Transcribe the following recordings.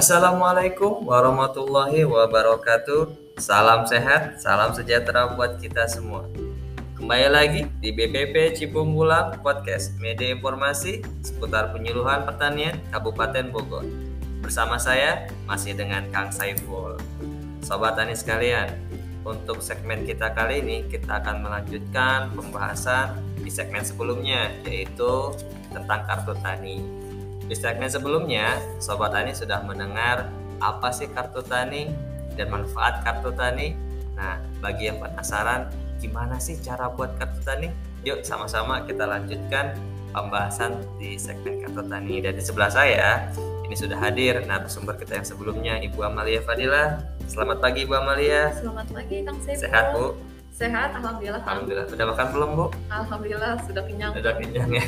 Assalamualaikum warahmatullahi wabarakatuh. Salam sehat, salam sejahtera buat kita semua. Kembali lagi di BPP Cipung Podcast, media informasi seputar penyuluhan pertanian Kabupaten Bogor. Bersama saya masih dengan Kang Saiful. Sobat tani sekalian, untuk segmen kita kali ini kita akan melanjutkan pembahasan di segmen sebelumnya yaitu tentang kartu tani. Di segmen sebelumnya, Sobat Tani sudah mendengar apa sih kartu tani dan manfaat kartu tani. Nah, bagi yang penasaran gimana sih cara buat kartu tani? Yuk sama-sama kita lanjutkan pembahasan di segmen kartu tani. Dan di sebelah saya ini sudah hadir narasumber kita yang sebelumnya Ibu Amalia Fadila. Selamat pagi Ibu Amalia. Selamat pagi Kang Saiful. Sehat Bu? Sehat, alhamdulillah. Alhamdulillah. Sudah makan belum Bu? Alhamdulillah sudah kenyang. Sudah kenyang ya.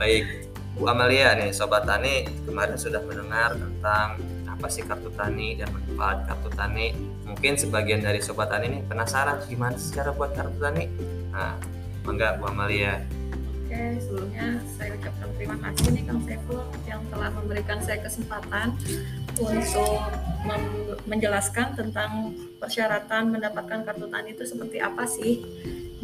Baik. Bu Amalia nih Sobat Tani kemarin sudah mendengar tentang apa sih kartu tani dan manfaat kartu tani. Mungkin sebagian dari Sobat Tani nih penasaran gimana sih cara buat kartu tani. Nah, mangga Bu Amalia. Oke, sebelumnya saya ucapkan terima kasih nih Kang Saiful yang telah memberikan saya kesempatan untuk menjelaskan tentang persyaratan mendapatkan kartu tani itu seperti apa sih.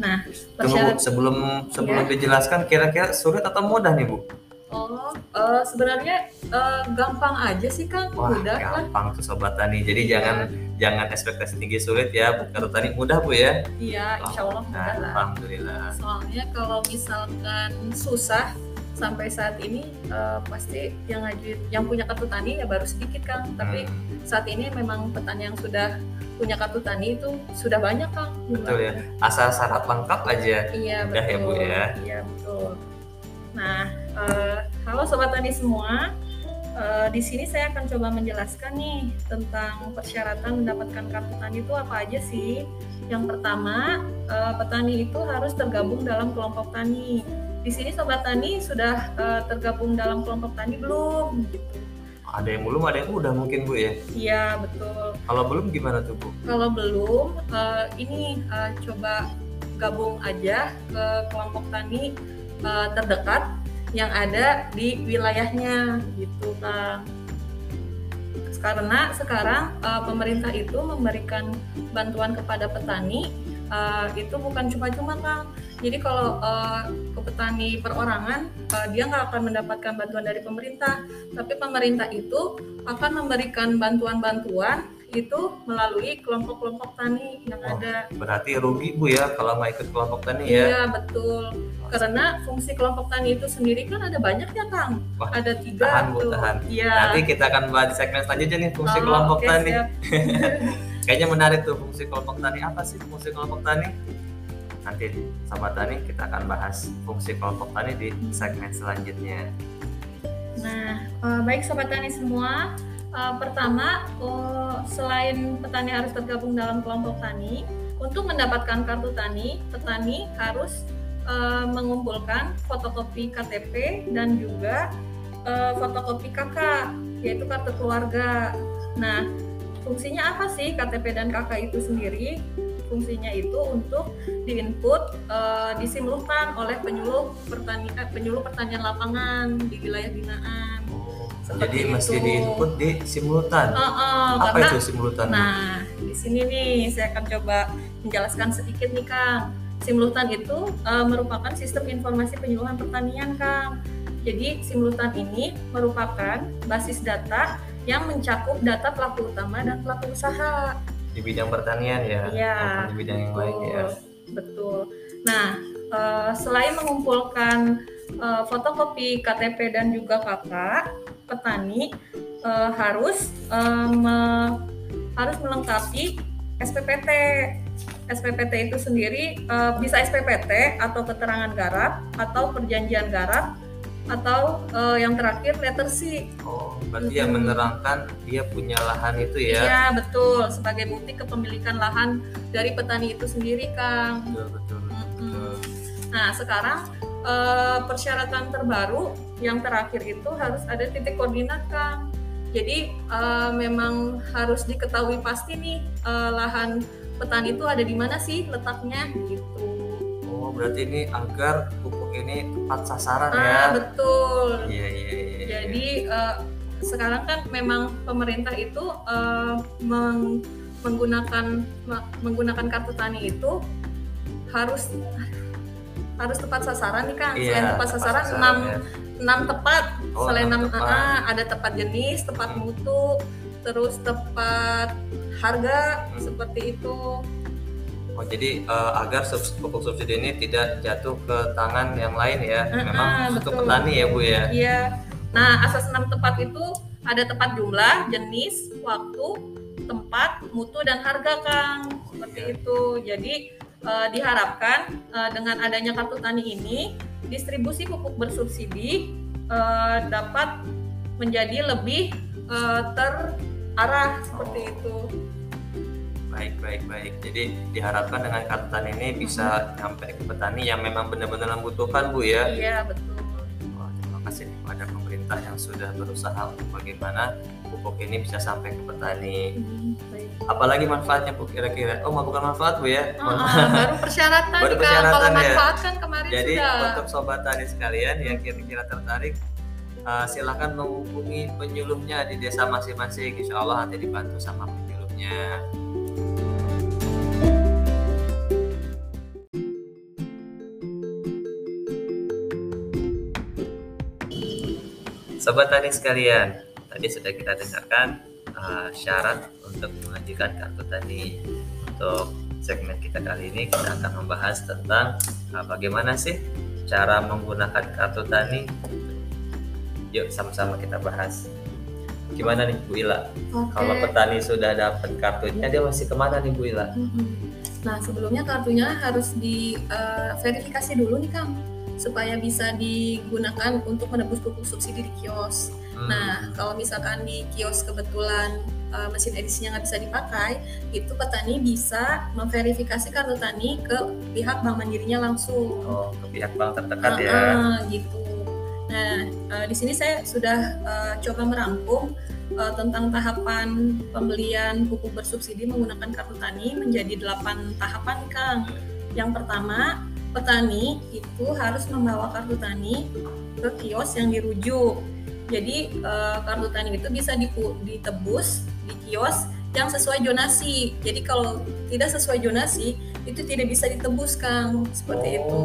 Nah, persyaratan sebelum sebelum Iya. dijelaskan kira-kira sulit atau mudah nih Bu? Oh, eh, sebenarnya eh, gampang aja sih Kang, Wah, mudah gampang tuh Sobat Tani. Jadi Iya. jangan jangan ekspektasi tinggi sulit ya. Bu kartu tani mudah Bu ya. Iya, insya Allah mudah Nah, lah. Alhamdulillah. Soalnya kalau misalkan susah sampai saat ini eh, pasti yang ngajuin yang punya kartu tani ya baru sedikit Kang. Tapi Hmm, saat ini memang petani yang sudah punya kartu tani itu sudah banyak Kang. betul ya. Asal syarat lengkap aja. Iya Mudah ya, betul. Bu, ya. Iya betul. Sobat tani semua. Eh, di sini saya akan coba menjelaskan nih tentang persyaratan mendapatkan kartu tani itu apa aja sih. Yang pertama, eh, petani itu harus tergabung dalam kelompok tani. Di sini sobat tani sudah eh, tergabung dalam kelompok tani belum? Gitu. Ada yang belum, ada yang udah mungkin Bu ya. Iya betul. Kalau belum gimana tuh Bu? Kalau belum, eh, ini eh, coba gabung aja ke kelompok tani terdekat yang ada di wilayahnya, gitu Kang. Karena sekarang eh, pemerintah itu memberikan bantuan kepada petani eh, itu bukan cuma-cuma Kang. Jadi kalau eh, ke petani perorangan eh, dia nggak akan mendapatkan bantuan dari pemerintah, tapi pemerintah itu akan memberikan bantuan-bantuan itu melalui kelompok-kelompok tani yang Oh, ada. Berarti rugi Bu ya kalau nggak ikut kelompok tani ya. Iya betul. Karena fungsi kelompok tani itu sendiri kan ada banyak ya Kang. Wah, ada tiga tahan, Bu, tuh. tahan. Iya. Nanti kita akan bahas segmen selanjutnya nih fungsi Oh, kelompok oke, tani. Kayaknya menarik tuh fungsi kelompok tani. Apa sih fungsi kelompok tani? Nanti sahabat tani kita akan bahas fungsi kelompok tani di segmen selanjutnya. Nah, eh, baik sobat tani semua, eh, pertama eh, selain petani harus tergabung dalam kelompok tani, untuk mendapatkan kartu tani, petani harus eh, mengumpulkan fotokopi KTP dan juga eh, fotokopi KK, yaitu kartu keluarga. Nah, fungsinya apa sih KTP dan KK itu sendiri? Fungsinya itu untuk diinput eh, di Simlutan oleh penyuluh pertani eh, penyuluh pertanian lapangan di wilayah binaan. Jadi mesti itu. diinput di simultan. Eh, eh, Apa karena itu simultan? Nah di sini nih saya akan coba menjelaskan sedikit nih Kang. Simultan itu eh, merupakan sistem informasi penyuluhan pertanian Kang. Jadi simultan ini merupakan basis data yang mencakup data pelaku utama dan pelaku usaha. di bidang pertanian ya, Iya, maupun di bidang yang lain ya. Betul. Nah, eh, selain mengumpulkan eh, fotokopi KTP dan juga KK, petani eh, harus me- harus melengkapi SPPT. SPPT itu sendiri eh, bisa SPPT atau keterangan garap atau perjanjian garap atau eh, yang terakhir letter C Oh, berarti yang menerangkan dia punya lahan itu ya. Iya betul sebagai bukti kepemilikan lahan dari petani itu sendiri Kang. Betul, betul, betul. Mm-mm. Nah sekarang eh, persyaratan terbaru yang terakhir itu harus ada titik koordinat Kang. Jadi eh, memang harus diketahui pasti nih eh, lahan petani itu ada di mana sih letaknya gitu. Oh, berarti ini agar pupuk ini tepat sasaran ya. Ah betul. Iya, iya, iya. iya. Jadi eh, sekarang kan memang pemerintah itu uh, meng, menggunakan menggunakan kartu tani itu harus harus tepat sasaran nih kan. Iya, Selain tepat, tepat sasaran, enam enam tepat. Oh, Selain enam tepat. Ada tepat jenis, tepat hmm. mutu, terus tepat harga hmm. seperti itu. Oh, jadi uh, agar pupuk subsidi ini tidak jatuh ke tangan yang lain ya. Uh, Memang uh, untuk petani ya, Bu ya. Iya. Nah, asas enam tepat itu ada tepat jumlah, jenis, waktu, tempat, mutu dan harga, Kang. Seperti iya. itu. Jadi uh, diharapkan uh, dengan adanya kartu tani ini distribusi pupuk bersubsidi uh, dapat menjadi lebih uh, terarah seperti itu. Baik, baik, baik. Jadi diharapkan dengan kartu tani ini bisa sampai ke petani yang memang benar-benar membutuhkan, Bu ya. Iya, betul. Terima kasih kepada pemerintah yang sudah berusaha untuk bagaimana pupuk ini bisa sampai ke petani. Hmm, Apalagi manfaatnya Bu kira-kira? Oh, bukan manfaat Bu ya? Oh, baru persyaratan. baru persyaratan kalau ya. manfaat kan kemarin Jadi sudah. untuk sobat tani sekalian yang kira-kira tertarik uh, silahkan menghubungi penyuluhnya di desa masing-masing. Insya Allah nanti dibantu sama penyuluhnya. Sobat tani sekalian, tadi sudah kita dengarkan uh, syarat untuk mengajukan kartu tani. Untuk segmen kita kali ini kita akan membahas tentang uh, bagaimana sih cara menggunakan kartu tani. Yuk sama-sama kita bahas. Gimana nih Bu Ila? Okay. Kalau petani sudah dapat kartunya, dia masih ke mana nih Bu Ila? Nah sebelumnya kartunya harus diverifikasi uh, dulu nih Kang supaya bisa digunakan untuk menebus pupuk subsidi di kios. Hmm. Nah, kalau misalkan di kios kebetulan uh, mesin edisinya nggak bisa dipakai, itu petani bisa memverifikasi kartu tani ke pihak bank mandirinya langsung. Oh, ke pihak bank terdekat uh, ya? Uh, gitu. Nah, uh, di sini saya sudah uh, coba merangkum uh, tentang tahapan pembelian pupuk bersubsidi menggunakan kartu tani menjadi delapan tahapan, Kang. Yang pertama, petani itu harus membawa kartu tani ke kios yang dirujuk. Jadi uh, kartu tani itu bisa ditebus di kios yang sesuai jonasi. Jadi kalau tidak sesuai jonasi itu tidak bisa ditebus Kang seperti oh, itu.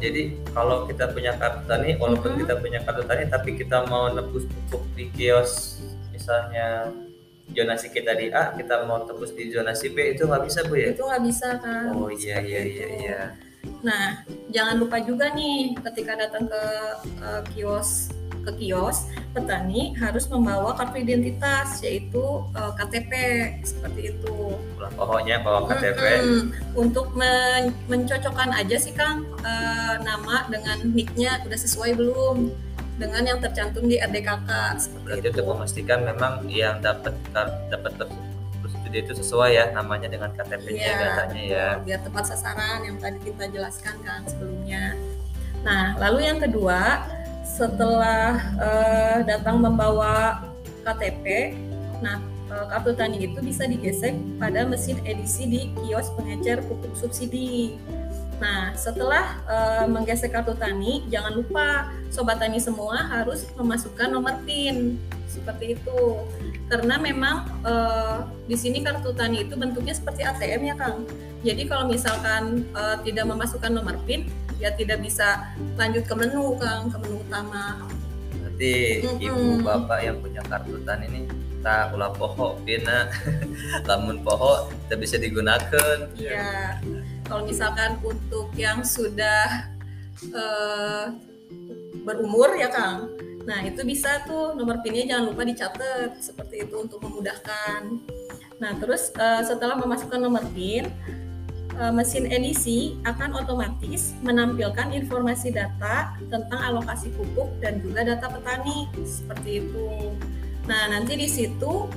jadi kalau kita punya kartu tani, walaupun mm-hmm. kita punya kartu tani, tapi kita mau nebus pupuk di kios, misalnya jonasi kita di A, kita mau tebus di zonasi B itu nggak bisa bu ya? Itu nggak bisa kan? Oh iya iya iya iya. Nah, jangan lupa juga nih ketika datang ke uh, kios ke kios, petani harus membawa kartu identitas yaitu uh, eh, KTP seperti itu. Pokoknya bawa KTP. Mm-hmm. Untuk men mencocokkan aja sih Kang uh, nama dengan nicknya udah sesuai belum dengan yang tercantum di RDKK seperti Berarti itu. untuk memastikan memang yang dapat dapat jadi itu sesuai ya namanya dengan KTP-nya ya, datanya ya. Biar tepat sasaran yang tadi kita jelaskan kan sebelumnya. Nah, lalu yang kedua, setelah uh, datang membawa KTP, nah uh, kartu tani itu bisa digesek pada mesin edisi di kios pengecer pupuk subsidi. Nah, setelah uh, menggesek kartu tani, jangan lupa sobat tani semua harus memasukkan nomor PIN seperti itu karena memang uh, di sini kartu tani itu bentuknya seperti ATM ya Kang. Jadi kalau misalkan uh, tidak memasukkan nomor PIN ya tidak bisa lanjut ke menu Kang ke menu utama. Berarti mm -hmm. ibu bapak yang punya kartu tani ini tak ulah poho pina lamun poho tidak bisa digunakan iya. Kalau misalkan untuk yang sudah uh, berumur ya Kang Nah, itu bisa tuh nomor PIN-nya jangan lupa dicatat seperti itu untuk memudahkan. Nah, terus uh, setelah memasukkan nomor PIN, uh, mesin edisi akan otomatis menampilkan informasi data tentang alokasi pupuk dan juga data petani seperti itu. Nah, nanti di situ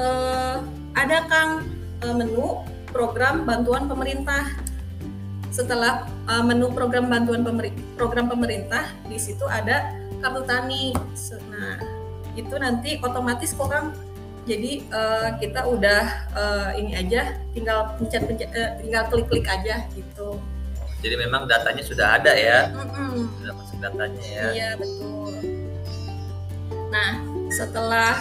uh, ada Kang uh, menu program bantuan pemerintah. Setelah uh, menu program bantuan pemerintah, program pemerintah di situ ada kartu tani. Nah, itu nanti otomatis kok Kang. Jadi uh, kita udah uh, ini aja tinggal pencet, pencet uh, tinggal klik-klik aja gitu. Jadi memang datanya sudah ada ya. Mm -mm. Sudah masuk datanya ya. Iya, betul. Nah, setelah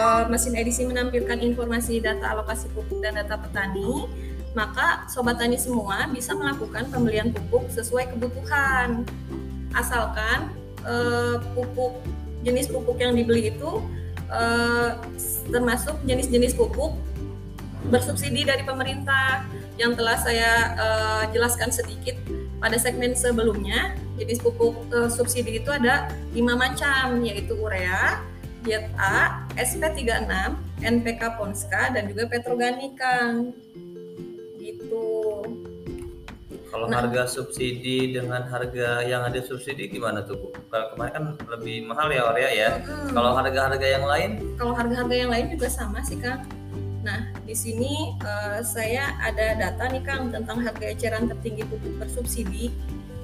uh, mesin edisi menampilkan informasi data alokasi pupuk dan data petani, maka sobat tani semua bisa melakukan pembelian pupuk sesuai kebutuhan. Asalkan uh, pupuk jenis pupuk yang dibeli itu uh, termasuk jenis-jenis pupuk bersubsidi dari pemerintah yang telah saya uh, jelaskan sedikit pada segmen sebelumnya. Jenis pupuk subsidi itu ada lima macam yaitu urea, diet A, SP36, NPK Ponska dan juga Petroganik Kang. Gitu. Kalau nah, harga subsidi dengan harga yang ada subsidi gimana tuh Bu? Kalau kemarin kan lebih mahal ya urea ya. Hmm. Kalau harga-harga yang lain? Kalau harga-harga yang lain juga sama sih Kang Nah, di sini uh, saya ada data nih Kang tentang harga eceran tertinggi pupuk bersubsidi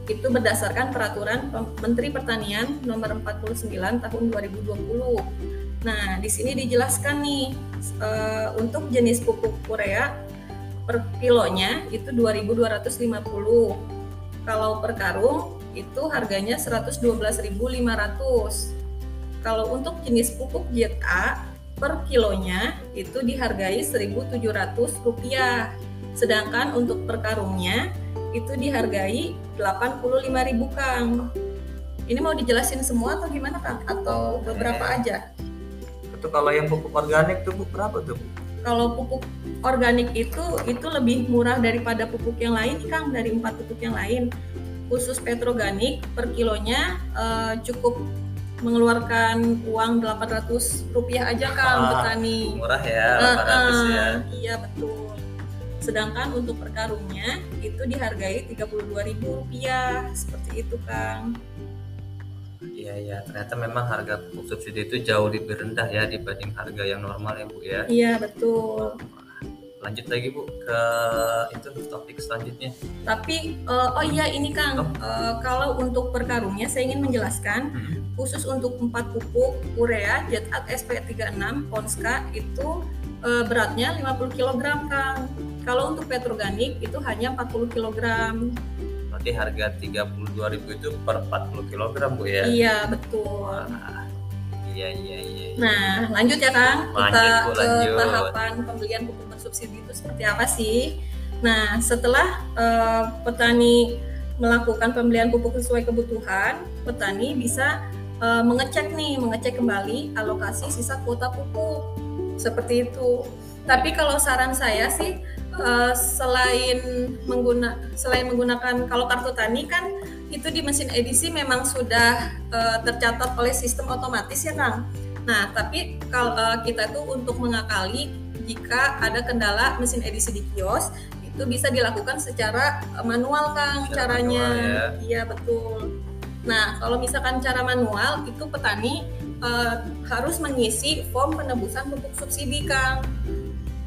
itu berdasarkan peraturan Menteri Pertanian nomor 49 tahun 2020. Nah, di sini dijelaskan nih uh, untuk jenis pupuk urea per kilonya itu 2250. Kalau per karung itu harganya 112.500. Kalau untuk jenis pupuk jet A per kilonya itu dihargai Rp1.700. Sedangkan untuk per karungnya itu dihargai Rp85.000, Kang. Ini mau dijelasin semua atau gimana, Kang? Atau beberapa aja? Itu kalau yang pupuk organik tuh berapa tuh, Kalau pupuk organik itu itu lebih murah daripada pupuk yang lain, Kang, dari empat pupuk yang lain. Khusus petroganik per kilonya uh, cukup mengeluarkan uang 800 rupiah aja kan ah, petani. murah ya 800 uh, uh, ya. iya betul. Sedangkan untuk per karungnya itu dihargai 32.000 rupiah seperti itu Kang Iya ya, ternyata memang harga pupuk subsidi itu jauh lebih rendah ya dibanding harga yang normal ya Bu ya. Iya betul lanjut lagi bu ke itu topik selanjutnya tapi uh, oh iya ini kang oh. uh, kalau untuk perkarungnya saya ingin menjelaskan hmm. khusus untuk empat pupuk urea Jetat SP36 Ponska itu uh, beratnya 50 kg kang kalau untuk petroganik itu hanya 40 kg berarti harga 32.000 itu per 40 kg bu ya iya betul Wah Iya, iya iya. Nah lanjut ya Kang kita ke tahapan pembelian pupuk bersubsidi itu seperti apa sih? Nah setelah uh, petani melakukan pembelian pupuk sesuai kebutuhan, petani bisa uh, mengecek nih mengecek kembali alokasi sisa kuota pupuk seperti itu. Tapi kalau saran saya sih uh, selain mengguna selain menggunakan kalau kartu tani kan itu di mesin edisi memang sudah uh, tercatat oleh sistem otomatis ya Kang. Nah, tapi kalau uh, kita tuh untuk mengakali jika ada kendala mesin edisi di kios itu bisa dilakukan secara manual Kang secara caranya. Manual, ya. Iya, betul. Nah, kalau misalkan cara manual itu petani uh, harus mengisi form penebusan pupuk subsidi Kang.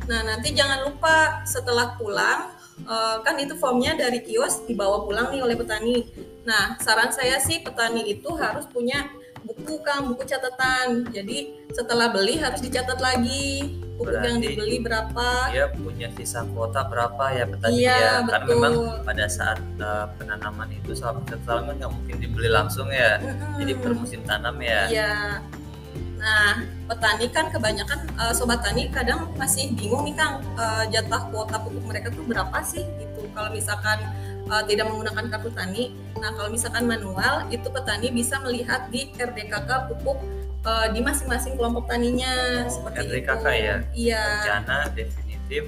Nah, nanti jangan lupa setelah pulang uh, kan itu formnya dari kios dibawa pulang nih oleh petani. Nah, saran saya sih petani itu harus punya buku Kang, buku catatan. Jadi setelah beli harus dicatat lagi pupuk Berarti yang dibeli berapa. Dia punya sisa kuota berapa ya petani iya, ya. Betul. Karena memang pada saat uh, penanaman itu sama penanaman nggak mungkin dibeli langsung ya. Hmm. Jadi per musim tanam ya. Iya. Nah, petani kan kebanyakan uh, sobat tani kadang masih bingung nih Kang uh, jatah kuota pupuk mereka tuh berapa sih gitu. Kalau misalkan uh, tidak menggunakan kartu tani. Nah, kalau misalkan manual, itu petani bisa melihat di RDKK pupuk uh, di masing-masing kelompok taninya oh, seperti RDKK itu. ya. Iya. Rencana definitif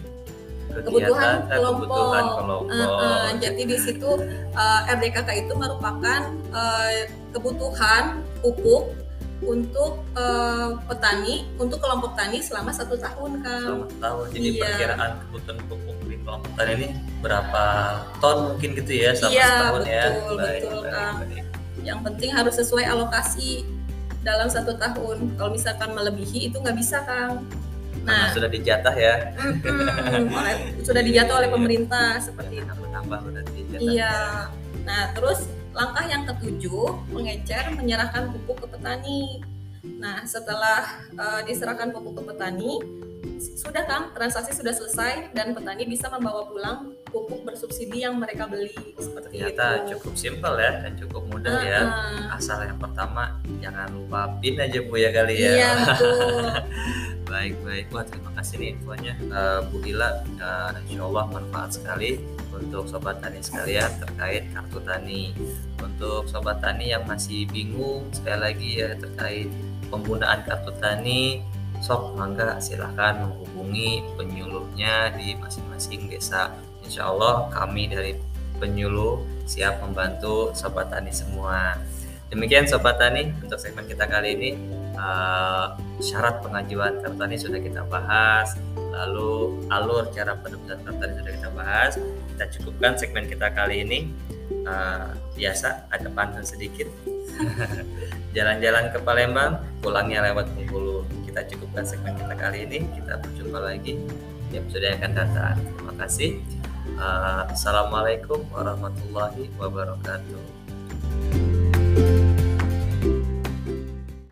kebutuhan kelompok. kebutuhan kelompok. Uh, uh, jadi di situ uh, RDKK itu merupakan uh, kebutuhan pupuk untuk uh, petani untuk kelompok tani selama satu tahun kan selama satu tahun. Jadi iya. perkiraan kebutuhan pupuk di kelompok tani ini berapa ton mungkin gitu ya selama iya, setahun betul, ya? betul baik, betul baik, kan baik. yang penting harus sesuai alokasi dalam satu tahun. Kalau misalkan melebihi itu nggak bisa kang. Nah. sudah dijatah ya. Mm, oleh, sudah dijatah oleh pemerintah seperti itu. udah dijatah iya. nah terus Langkah yang ketujuh, mengecer menyerahkan pupuk ke petani. Nah, setelah uh, diserahkan pupuk ke petani, sudah kan transaksi sudah selesai dan petani bisa membawa pulang pupuk bersubsidi yang mereka beli seperti ternyata itu. cukup simpel ya dan cukup mudah ya Heeh. asal yang pertama jangan lupa pin aja bu ya kali ya Iya betul. baik baik wah terima kasih nih infonya Eh, Bu Ila eh, Insya Allah manfaat sekali untuk sobat tani sekalian terkait kartu tani. Untuk sobat tani yang masih bingung sekali lagi ya terkait penggunaan kartu tani sok mangga silahkan menghubungi penyuluhnya di masing-masing desa. Insya Allah kami dari penyuluh siap membantu sobat tani semua. Demikian sobat tani untuk segmen kita kali ini. Eh, syarat pengajuan kartu tani sudah kita bahas lalu alur cara penebusan kartu tani sudah kita bahas kita cukupkan segmen kita kali ini. Eh, biasa ada pantun sedikit. Jalan-jalan ke Palembang pulangnya lewat Bengkulu. Kita cukupkan segmen kita kali ini. Kita berjumpa lagi di episode yang akan datang. Terima kasih. Eh, Assalamualaikum warahmatullahi wabarakatuh